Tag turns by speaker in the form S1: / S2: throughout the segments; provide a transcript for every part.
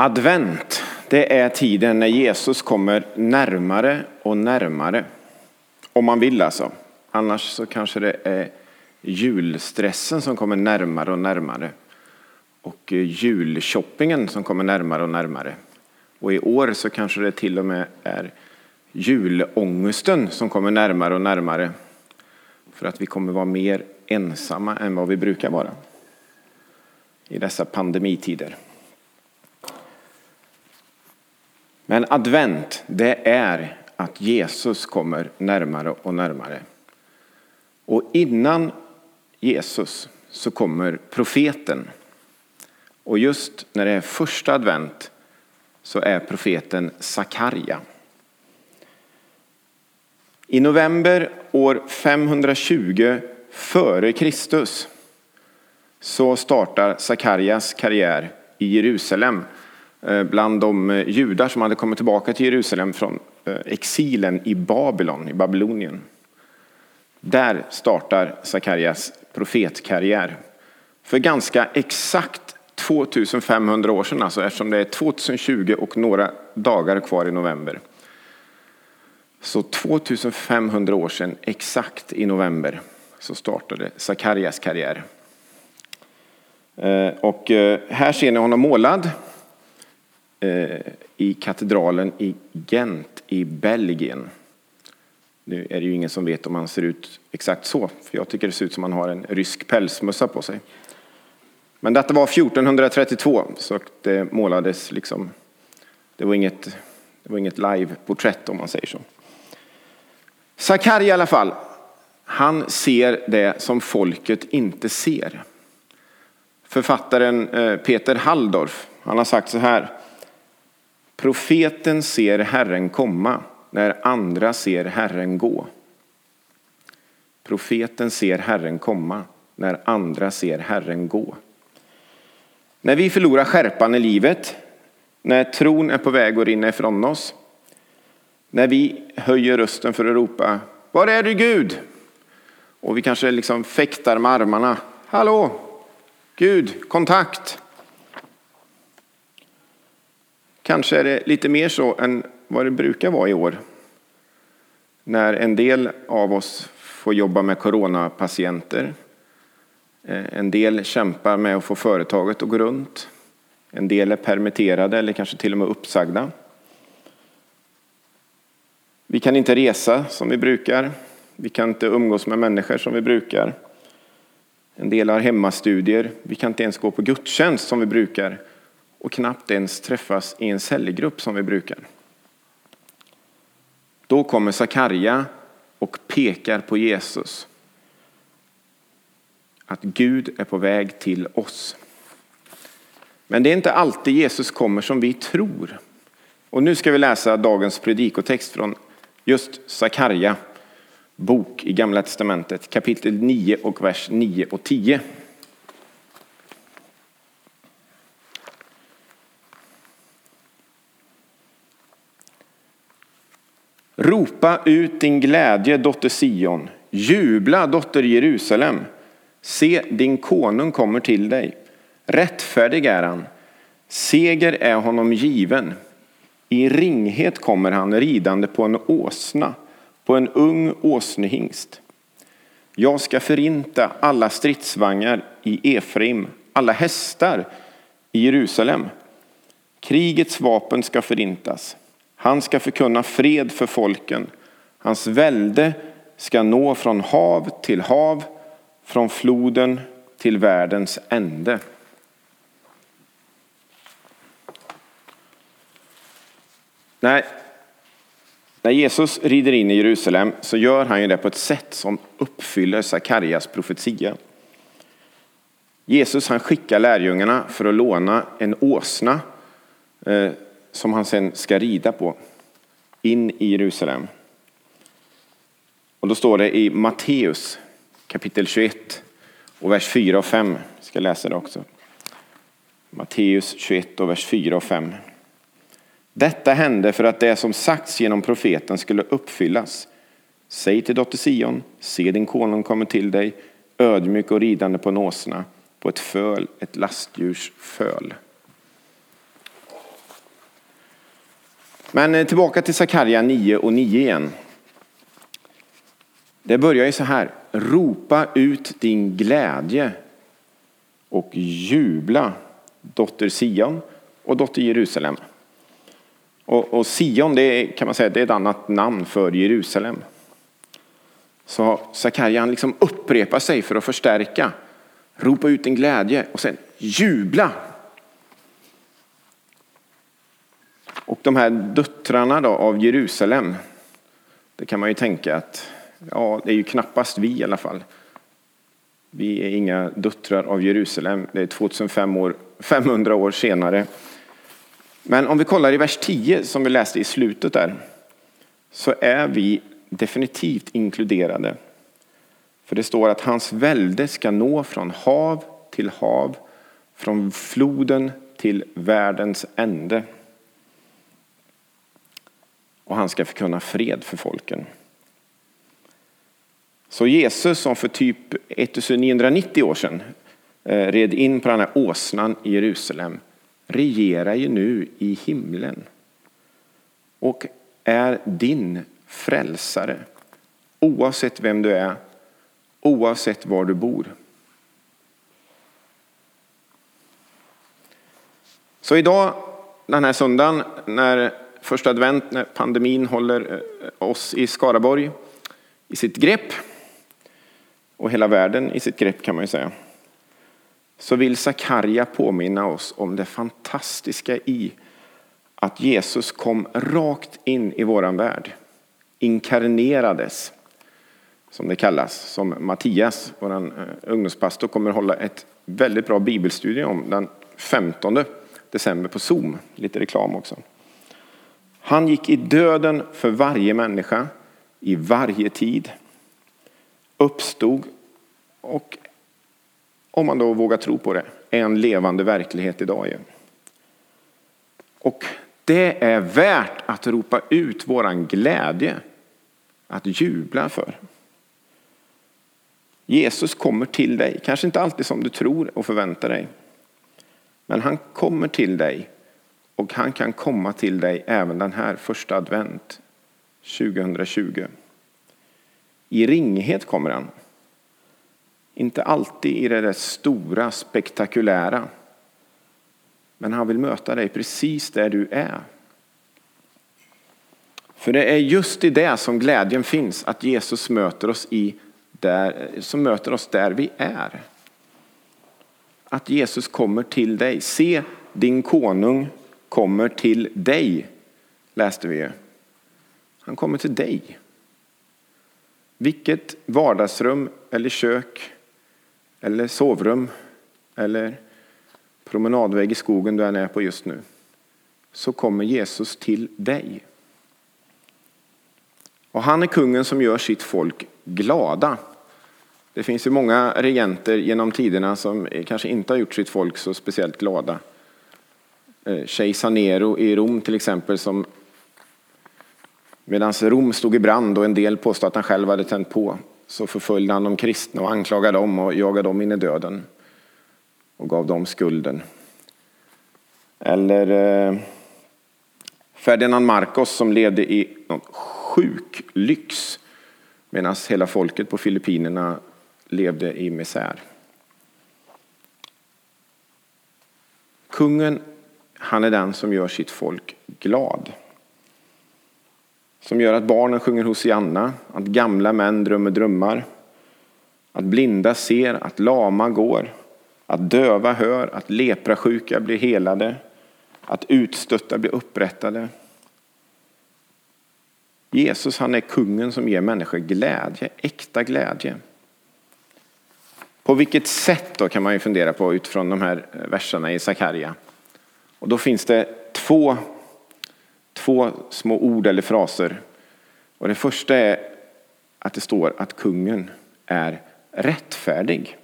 S1: Advent, det är tiden när Jesus kommer närmare och närmare. Om man vill alltså. Annars så kanske det är julstressen som kommer närmare och närmare. Och eh, julshoppingen som kommer närmare och närmare. Och i år så kanske det till och med är julångesten som kommer närmare och närmare. För att vi kommer vara mer ensamma än vad vi brukar vara. I dessa pandemitider. Men advent, det är att Jesus kommer närmare och närmare. Och innan Jesus så kommer profeten. Och just när det är första advent så är profeten Sakarja. I november år 520 före Kristus så startar Sakarjas karriär i Jerusalem Eh, bland de eh, judar som hade kommit tillbaka till Jerusalem från eh, exilen i Babylon, i Babylonien. Där startar Sakarias profetkarriär. För ganska exakt 2500 år sedan, alltså eftersom det är 2020 och några dagar kvar i november. Så 2500 år sedan, exakt i november, så startade Sakarias karriär. Och här ser ni honom målad Eh, i katedralen i Gent i Belgien. Nu är det ju ingen som vet om han ser ut exakt så, för jag tycker det ser ut som han har en rysk pälsmössa på sig. Men detta var 1432, så det målades liksom, det var inget, det var inget live-porträtt om man säger så. Sakari i alla fall, han ser det som folket inte ser. Författaren eh, Peter Halldorf, han har sagt så här. Profeten ser Herren komma när andra ser Herren gå. Profeten ser Herren komma när andra ser Herren gå. När vi förlorar skärpan i livet, när tron är på väg att rinna ifrån oss, när vi höjer rösten för att ropa Var är du Gud? Och vi kanske liksom fäktar med armarna. Hallå, Gud, kontakt. Kanske är det lite mer så än vad det brukar vara i år. När en del av oss får jobba med coronapatienter. Eh, en del kämpar med att få företaget att gå runt. En del är permitterade eller kanske till och med uppsagda. Vi kan inte resa som vi brukar. Vi kan inte umgås med människor som vi brukar. En del har hemmastudier. Vi kan inte ens gå på gudstjänst som vi brukar och knappt ens träffas i en cellgrupp som vi brukar. Då kommer Sakarja och pekar på Jesus. Att Gud är på väg till oss. Men det är inte alltid Jesus kommer som vi tror. Och nu ska vi läsa dagens predikotext från just Sakarja bok i Gamla Testamentet kapitel 9 och vers 9 och 10. Ropa ut din glädje, dotter Sion. Jubla, dotter Jerusalem. Se, din konung kommer till dig. Rättfärdig är han. Seger är honom given. I ringhet kommer han ridande på en åsna, på en ung åsnehingst. Jag ska förinta alla stridsvagnar i Efraim, alla hästar i Jerusalem. Krigets vapen ska förintas. Han ska förkunna fred för folken. Hans välde ska nå från hav till hav, från floden till världens ände. Nej, när Jesus rider in i Jerusalem så gör han ju det på ett sätt som uppfyller Sakarias profetia. Jesus han skickar lärjungarna för att låna en åsna eh, som han sen ska rida på in i Jerusalem. Och då står det i Matteus kapitel 21 och vers 4 och 5. Jag ska läsa det också. Matteus 21 och vers 4 och 5. Detta hände för att det som sagts genom profeten skulle uppfyllas. Säg till dotter Sion, se din konung kommer till dig, ödmjuk och ridande på en åsna, på ett föl, ett lastdjurs föl. Men eh, tillbaka till Sakarja 9 och 9 igen. Det börjar ju så här. Ropa ut din glädje och jubla, dotter Sion och dotter Jerusalem. Och, och Sion det är, kan man säga, det är ett annat namn för Jerusalem. Så Sakarja liksom upprepar sig för att förstärka. Ropa ut din glädje och sen jubla. Och de här döttrarna då av Jerusalem, det kan man ju tänka att ja, det är ju knappast vi i alla fall. Vi är inga döttrar av Jerusalem. Det är 2500 år senare. Men om vi kollar i vers 10 som vi läste i slutet där så är vi definitivt inkluderade. För det står att hans välde ska nå från hav till hav, från floden till världens ände. Och han ska förkunna fred för folken. Så Jesus som för typ 1990 år sedan eh, red in på den här åsnan i Jerusalem regerar ju nu i himlen och är din frälsare oavsett vem du är, oavsett var du bor. Så idag, den här söndagen, när första advent, när pandemin håller eh, oss i Skaraborg i sitt grepp, och hela världen i sitt grepp kan man ju säga, så vill Sakarja påminna oss om det fantastiska i att Jesus kom rakt in i våran värld, inkarnerades, som det kallas, som Mattias, vår eh, ungdomspastor, kommer hålla ett väldigt bra bibelstudium om den 15 december på Zoom. Lite reklam också. Han gick i döden för varje människa i varje tid uppstod och om man då vågar tro på det, är en levande verklighet idag. Och det är värt att ropa ut våran glädje, att jubla för. Jesus kommer till dig, kanske inte alltid som du tror och förväntar dig. Men han kommer till dig och han kan komma till dig även den här första advent 2020. I ringhet kommer han. Inte alltid i det där stora, spektakulära. Men han vill möta dig precis där du är. För det är just i det som glädjen finns, att Jesus möter oss, i där, som möter oss där vi är. Att Jesus kommer till dig. Se, din konung kommer till dig, läste vi ju. Han kommer till dig. Vilket vardagsrum eller kök eller sovrum eller promenadväg i skogen du än är på just nu så kommer Jesus till dig. Och han är kungen som gör sitt folk glada. Det finns ju många regenter genom tiderna som kanske inte har gjort sitt folk så speciellt glada. Eh, kejsar Nero i Rom till exempel som medan Rom stod i brand och en del påstod att han själv hade tänt på så förföljde han de kristna och anklagade dem och jagade dem in i döden och gav dem skulden. Eller eh, Ferdinand Marcos som levde i någon sjuk lyx medan hela folket på Filippinerna levde i misär. Kungen, han är den som gör sitt folk glad. Som gör att barnen sjunger Hosianna, att gamla män drömmer drömmar. Att blinda ser, att lama går, att döva hör, att leprasjuka blir helade, att utstötta blir upprättade. Jesus han är kungen som ger människor glädje, äkta glädje. På vilket sätt då kan man ju fundera på utifrån de här verserna i Sakarja. Och då finns det två två små ord eller fraser. Och det första är att det står att kungen är rättfärdig.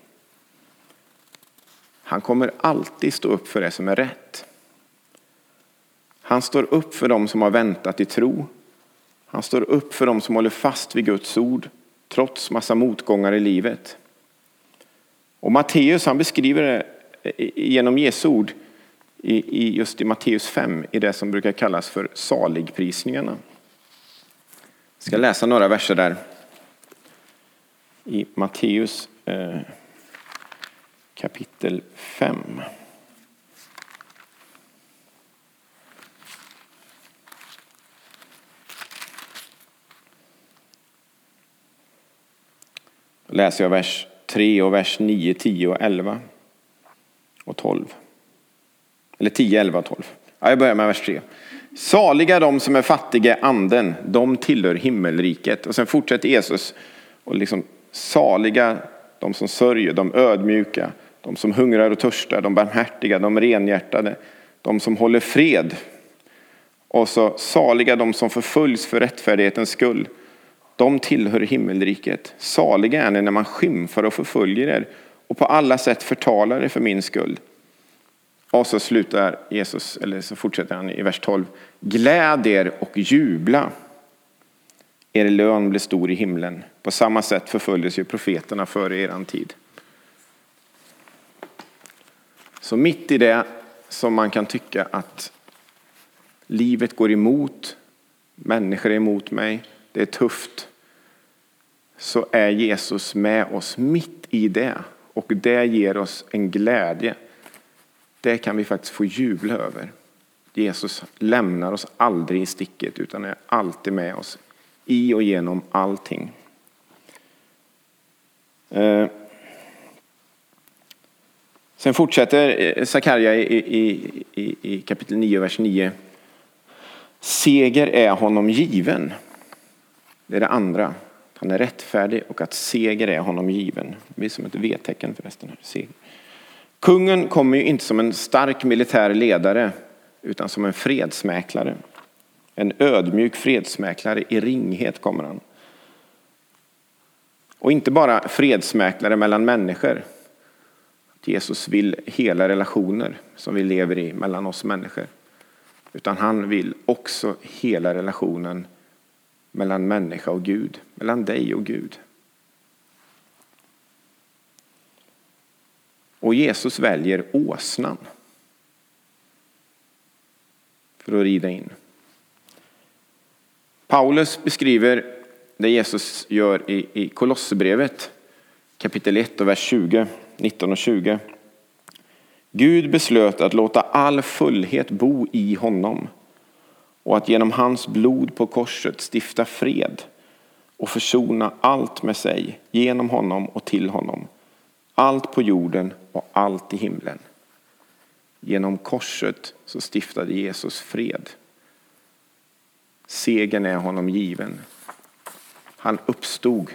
S1: Han kommer alltid stå upp för det som är rätt. Han står upp för dem som har väntat i tro. Han står upp för dem som håller fast vid Guds ord trots massa motgångar i livet. Och Matteus han beskriver det genom Jesu ord i, i just i Matteus 5 i det som brukar kallas för saligprisningarna. Jag ska läsa några verser där. I Matteus eh, kapitel 5. Då läser jag vers 3 och vers 9, 10 och 11 och 12. Eller 10, 11 12. Ja, jag börjar med vers 3. Saliga de som är fattiga i anden, de tillhör himmelriket. Och sen fortsätter Jesus och liksom saliga de som sörjer, de ödmjuka, de som hungrar och törstar, de barmhärtiga, de renhjärtade, de som håller fred. Och så saliga de som förföljs för rättfärdighetens skull. De tillhör himmelriket. Saliga är ni när man skymfar och förföljer er och på alla sätt förtalar er för min skull. Och så slutar Jesus, eller så fortsätter han i vers 12. Gläd er och jubla. Er lön blir stor i himlen. På samma sätt förföljdes ju profeterna före eran tid. Så mitt i det som man kan tycka att livet går emot, människor är emot mig, det är tufft, så är Jesus med oss mitt i det. Och det ger oss en glädje det kan vi faktiskt få jubla över. Jesus lämnar oss aldrig i sticket utan är alltid med oss i och genom allting. Eh, sen fortsätter eh, Sakarja i, i, i, i kapitel 9, vers 9. Seger är honom given. Det är det andra. Han är rättfärdig och att seger är honom given. Det blir som ett V-tecken förresten. Här. Seger. Kungen kommer ju inte som en stark militär ledare utan som en fredsmäklare. En ödmjuk fredsmäklare i ringhet kommer han. Och inte bara fredsmäklare mellan människor. Jesus vill hela relationer som vi lever i mellan oss människor. Utan han vill också hela relationen mellan människa och Gud, mellan dig och Gud. Och Jesus väljer åsnan för att rida in. Paulus beskriver det Jesus gör i, i Kolosserbrevet kapitel 1 och vers 20, 19 och 20. Gud beslöt att låta all fullhet bo i honom och att genom hans blod på korset stifta fred och försona allt med sig genom honom och till honom allt på jorden och allt i himlen. Genom korset så stiftade Jesus fred. Segern är honom given. Han uppstod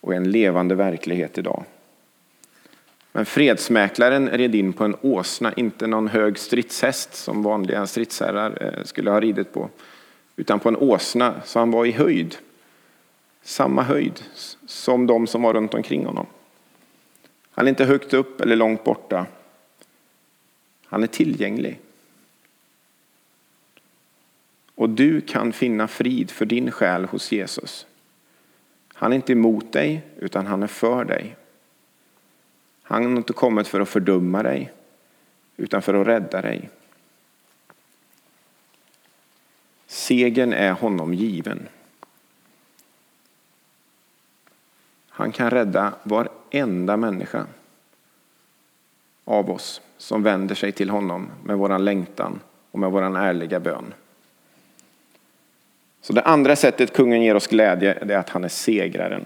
S1: och är en levande verklighet idag. Men fredsmäklaren red in på en åsna, inte någon hög stridshäst som vanliga stridsherrar eh, skulle ha ridit på, utan på en åsna, så han var i höjd. Samma höjd som de som var runt omkring honom. Han är inte högt upp eller långt borta. Han är tillgänglig. Och du kan finna frid för din själ hos Jesus. Han är inte emot dig, utan han är för dig. Han har inte kommit för att fördöma dig, utan för att rädda dig. Segen är honom given. Han kan rädda varenda enda människa av oss som vänder sig till honom med våran längtan och med våran ärliga bön. Så det andra sättet kungen ger oss glädje är att han är segraren.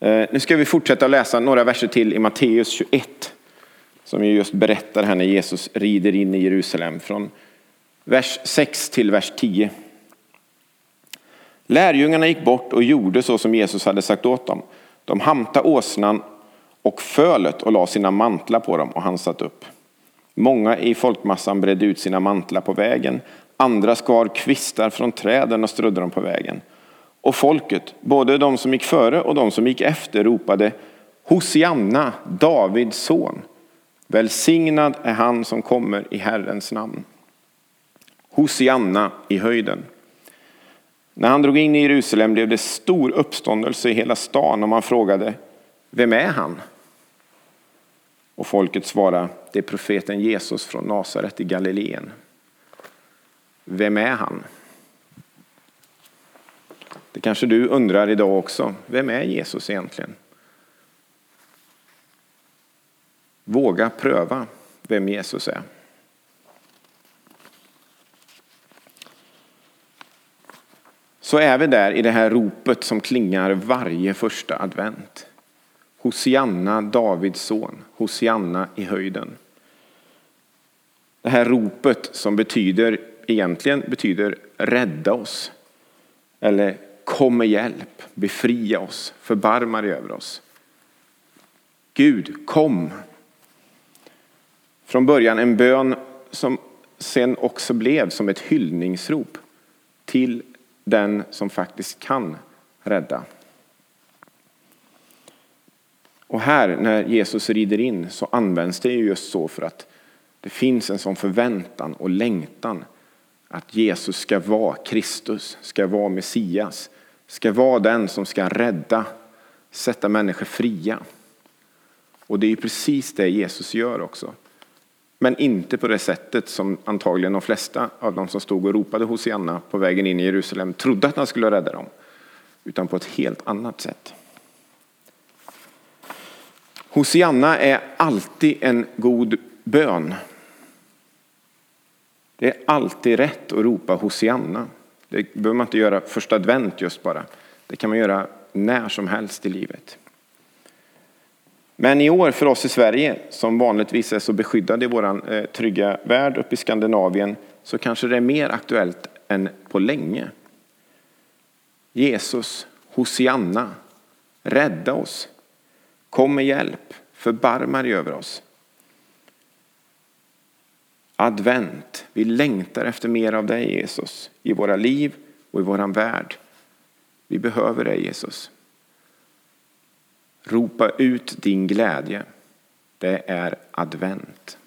S1: Eh, nu ska vi fortsätta läsa några verser till i Matteus 21 som ju just berättar här när Jesus rider in i Jerusalem från vers 6 till vers 10. Lärjungarna gick bort och gjorde så som Jesus hade sagt åt dem. De hamtade åsnan och fölet och la sina mantlar på dem och han satt upp. Många i folkmassan bredde ut sina mantlar på vägen. Andra skar kvistar från träden och strödde dem på vägen. Och folket, både de som gick före och de som gick efter, ropade Hosianna, Davids son. Välsignad är han som kommer i Herrens namn. Hosianna i höjden. När han drog in i Jerusalem blev det stor uppståndelse i hela stan och man frågade, vem är han? Och folket svarade, det är profeten Jesus från Nasaret i Galileen. Vem är han? Det kanske du undrar idag också. Vem är Jesus egentligen? Våga pröva vem Jesus är. Så är vi där i det här ropet som klingar varje första advent. Hosianna, Davids son. Hosianna i höjden. Det här ropet som betyder, egentligen betyder rädda oss. Eller kom med hjälp, befria oss, förbarma dig över oss. Gud, kom. Från början en bön som sen också blev som ett hyllningsrop till den som faktiskt kan rädda. Och här när Jesus rider in så används det just så för att det finns en sån förväntan och längtan att Jesus ska vara Kristus, ska vara Messias, ska vara den som ska rädda, sätta människor fria. Och det är precis det Jesus gör också. Men inte på det sättet som antagligen de flesta av de som stod och ropade Hosianna på vägen in i Jerusalem trodde att han skulle rädda dem. Utan på ett helt annat sätt. Hosianna är alltid en god bön. Det är alltid rätt att ropa Hosianna. Det behöver man inte göra första advent just bara. Det kan man göra när som helst i livet. Men i år för oss i Sverige, som vanligtvis är så beskyddade i vår eh, trygga värld uppe i Skandinavien, så kanske det är mer aktuellt än på länge. Jesus, Hosianna, rädda oss. Kom med hjälp, förbarma dig över oss. Advent, vi längtar efter mer av dig Jesus i våra liv och i våran värld. Vi behöver dig Jesus. Ropa ut din glädje. Det är advent.